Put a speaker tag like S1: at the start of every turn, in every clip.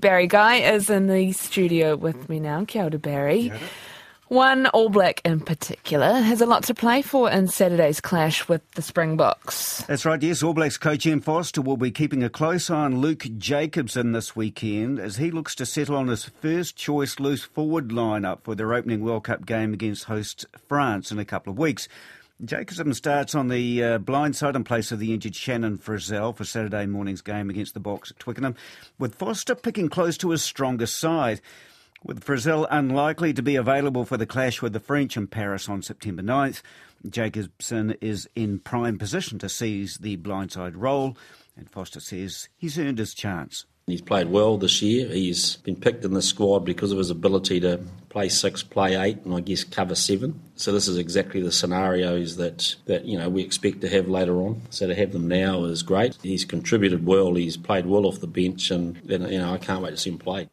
S1: Barry Guy is in the studio with me now. Kia ora, Barry. One All Black in particular has a lot to play for in Saturday's clash with the Springboks.
S2: That's right, yes. All Blacks coach Ian Foster will be keeping a close eye on Luke Jacobson this weekend as he looks to settle on his first choice loose forward lineup for their opening World Cup game against host France in a couple of weeks. Jacobson starts on the uh, blind side in place of the injured Shannon Frizzell for Saturday morning's game against the Boks at Twickenham, with Foster picking close to his strongest side. With Frizzell unlikely to be available for the clash with the French in Paris on September 9th, Jacobson is in prime position to seize the blindside role, and Foster says he's earned his chance.
S3: He's played well this year. He's been picked in the squad because of his ability to play six, play eight, and I guess cover seven. So this is exactly the scenarios that, that you know we expect to have later on. So to have them now is great. He's contributed well. He's played well off the bench, and you know I can't wait to see him play.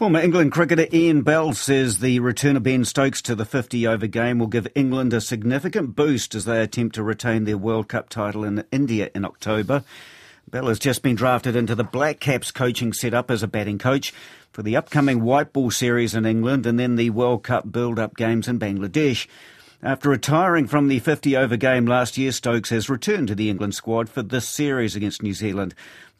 S2: Former England cricketer Ian Bell says the return of Ben Stokes to the 50 over game will give England a significant boost as they attempt to retain their World Cup title in India in October. Bell has just been drafted into the Black Caps coaching setup as a batting coach for the upcoming White Ball series in England and then the World Cup build up games in Bangladesh. After retiring from the 50 over game last year, Stokes has returned to the England squad for this series against New Zealand.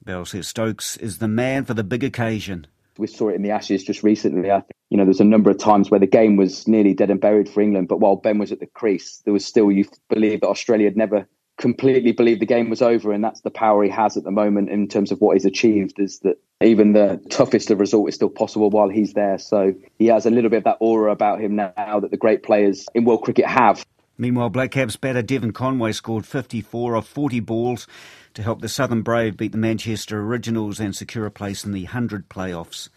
S2: Bell says Stokes is the man for the big occasion
S4: we saw it in the Ashes just recently. I think, you know, there's a number of times where the game was nearly dead and buried for England, but while Ben was at the crease, there was still, you believe that Australia had never completely believed the game was over. And that's the power he has at the moment in terms of what he's achieved is that even the toughest of result is still possible while he's there. So he has a little bit of that aura about him now that the great players in world cricket have.
S2: Meanwhile, Black Caps batter Devon Conway scored 54 off 40 balls to help the Southern Brave beat the Manchester Originals and secure a place in the 100 playoffs.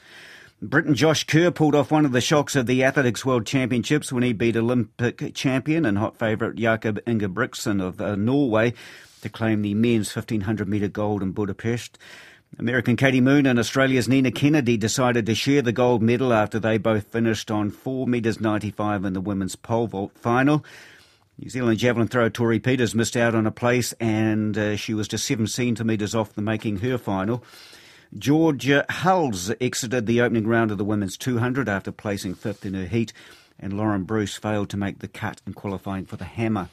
S2: Britain Josh Kerr pulled off one of the shocks of the Athletics World Championships when he beat Olympic champion and hot favourite Jakob Ingebrigtsen of uh, Norway to claim the men's 1500 metre gold in Budapest. American Katie Moon and Australia's Nina Kennedy decided to share the gold medal after they both finished on 4 metres 95 in the women's pole vault final. New Zealand javelin thrower Tori Peters missed out on a place and uh, she was just seven centimetres off the making her final. Georgia Hulls exited the opening round of the women's 200 after placing fifth in her heat, and Lauren Bruce failed to make the cut in qualifying for the hammer.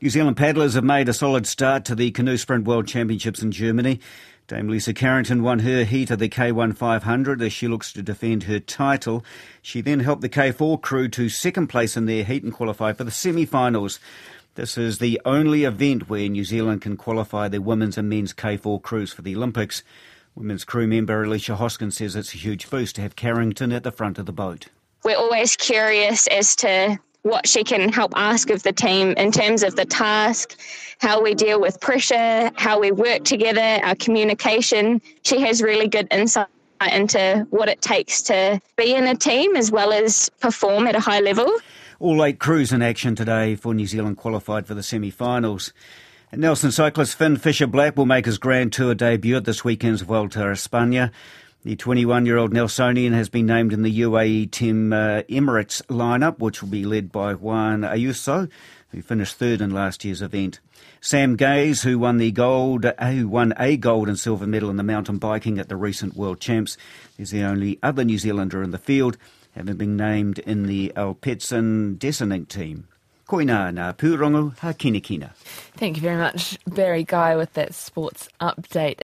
S2: New Zealand paddlers have made a solid start to the Canoe Sprint World Championships in Germany. Dame Lisa Carrington won her heat of the K1 500 as she looks to defend her title. She then helped the K4 crew to second place in their heat and qualify for the semi-finals. This is the only event where New Zealand can qualify their women's and men's K4 crews for the Olympics. Women's crew member Alicia Hoskins says it's a huge boost to have Carrington at the front of the boat.
S5: We're always curious as to what she can help ask of the team in terms of the task, how we deal with pressure, how we work together, our communication. She has really good insight into what it takes to be in a team as well as perform at a high level.
S2: All eight crews in action today for New Zealand qualified for the semi finals. Nelson cyclist Finn Fisher Black will make his Grand Tour debut at this weekend's Vuelta a España. The 21 year old Nelsonian has been named in the UAE Team uh, Emirates lineup, which will be led by Juan Ayuso, who finished third in last year's event. Sam Gaze, who won the gold, uh, who won a gold and silver medal in the mountain biking at the recent World Champs, is the only other New Zealander in the field, having been named in the Alpecin Deceuninck team. Koina na pūrongo.
S1: Thank you very much, Barry Guy, with that sports update.